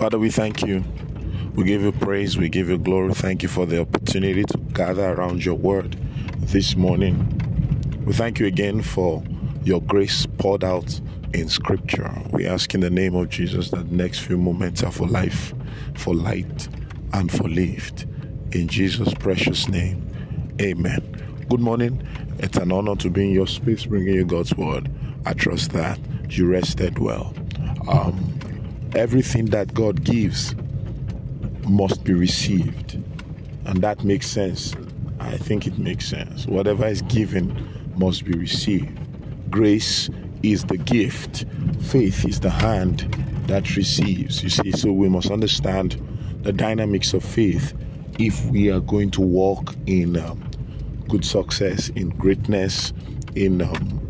Father, we thank you. We give you praise. We give you glory. Thank you for the opportunity to gather around your word this morning. We thank you again for your grace poured out in scripture. We ask in the name of Jesus that the next few moments are for life, for light, and for lift. In Jesus' precious name, amen. Good morning. It's an honor to be in your space bringing you God's word. I trust that you rested well. Um, everything that God gives must be received. And that makes sense. I think it makes sense. Whatever is given must be received. Grace is the gift, faith is the hand that receives. You see, so we must understand the dynamics of faith if we are going to walk in um, good success, in greatness, in um,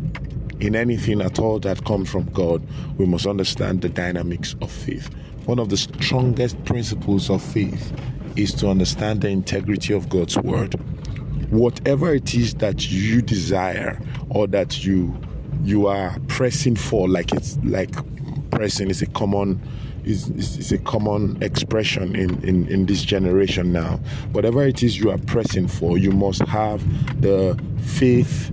in anything at all that comes from God, we must understand the dynamics of faith. One of the strongest principles of faith is to understand the integrity of God's word. Whatever it is that you desire or that you you are pressing for, like it's like pressing is a common is, is, a common expression in, in, in this generation now. Whatever it is you are pressing for, you must have the faith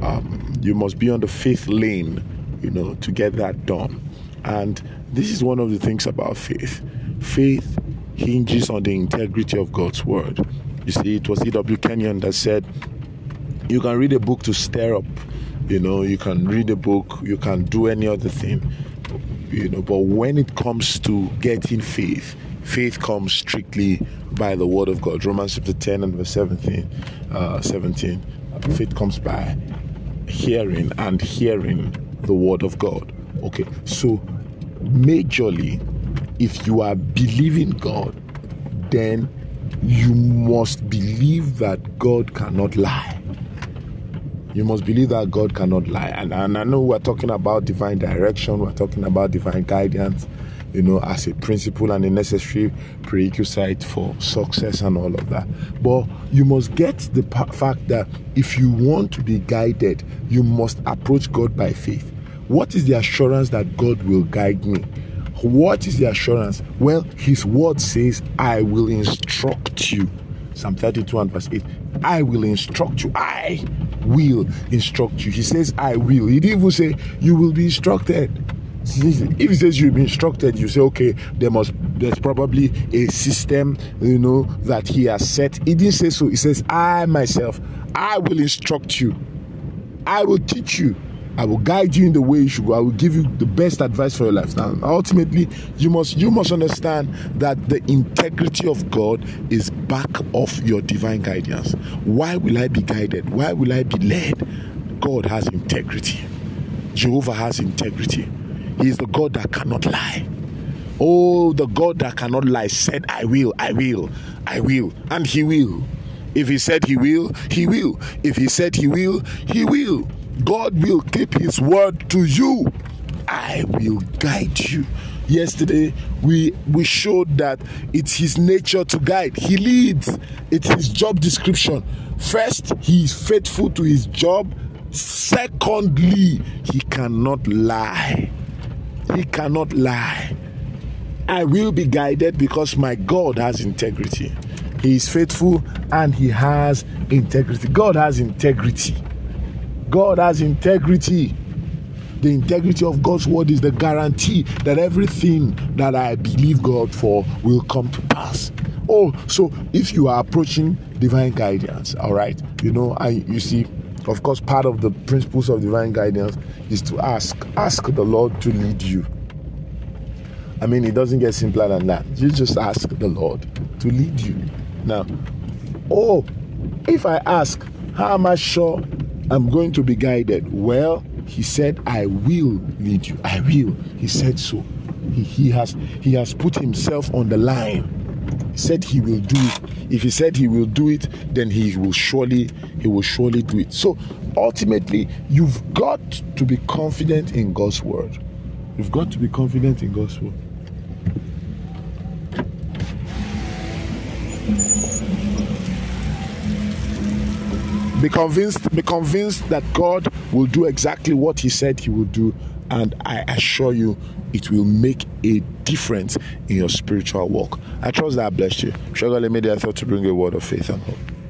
um, you must be on the faith lane, you know, to get that done. And this is one of the things about faith. Faith hinges on the integrity of God's word. You see, it was E.W. Kenyon that said, You can read a book to stir up, you know, you can read a book, you can do any other thing, you know, but when it comes to getting faith, faith comes strictly by the word of God. Romans chapter 10 and verse 17, uh, 17 faith comes by hearing and hearing the word of God. Okay, so majorly, if you are believing God, then you must believe that God cannot lie. You must believe that God cannot lie. And, and I know we're talking about divine direction, we're talking about divine guidance, you know, as a principle and a necessary prerequisite for success and all of that. But you must get the fact that if you want to be guided, you must approach God by faith. What is the assurance that God will guide me? What is the assurance? Well, His word says, I will instruct you. Psalm 32 and verse 8. I will instruct you. I will instruct you. He says, I will. He didn't even say, You will be instructed. If he says you've been instructed, you say, okay, there must there's probably a system, you know, that he has set. He didn't say so. He says, I myself, I will instruct you. I will teach you. I will guide you in the way you should go. I will give you the best advice for your life. Now, ultimately, you must you must understand that the integrity of God is back of your divine guidance. Why will I be guided? Why will I be led? God has integrity. Jehovah has integrity. He is the God that cannot lie. Oh, the God that cannot lie said, I will, I will, I will, and He will. If He said He will, He will. If He said He will, He will. God will keep His word to you. I will guide you. Yesterday, we we showed that it's His nature to guide. He leads. It's His job description. First, He is faithful to His job. Secondly, He cannot lie. He cannot lie. I will be guided because my God has integrity. He is faithful and he has integrity. God has integrity. God has integrity. The integrity of God's word is the guarantee that everything that I believe God for will come to pass. Oh, so if you are approaching divine guidance, all right, you know, I you see, of course, part of the principles of divine guidance is to ask, ask the Lord to lead you. I mean, it doesn't get simpler than that. You just ask the Lord to lead you. Now, oh, if I ask, how am I sure I'm going to be guided? Well, he said, I will lead you. I will. He said so. He, he has he has put himself on the line. Said he will do it. If he said he will do it, then he will surely he will surely do it. So ultimately, you've got to be confident in God's word. You've got to be confident in God's word. Be convinced, be convinced that God will do exactly what He said He will do and I assure you, it will make a difference in your spiritual walk. I trust that I blessed you. Let me I thought to bring a word of faith and hope.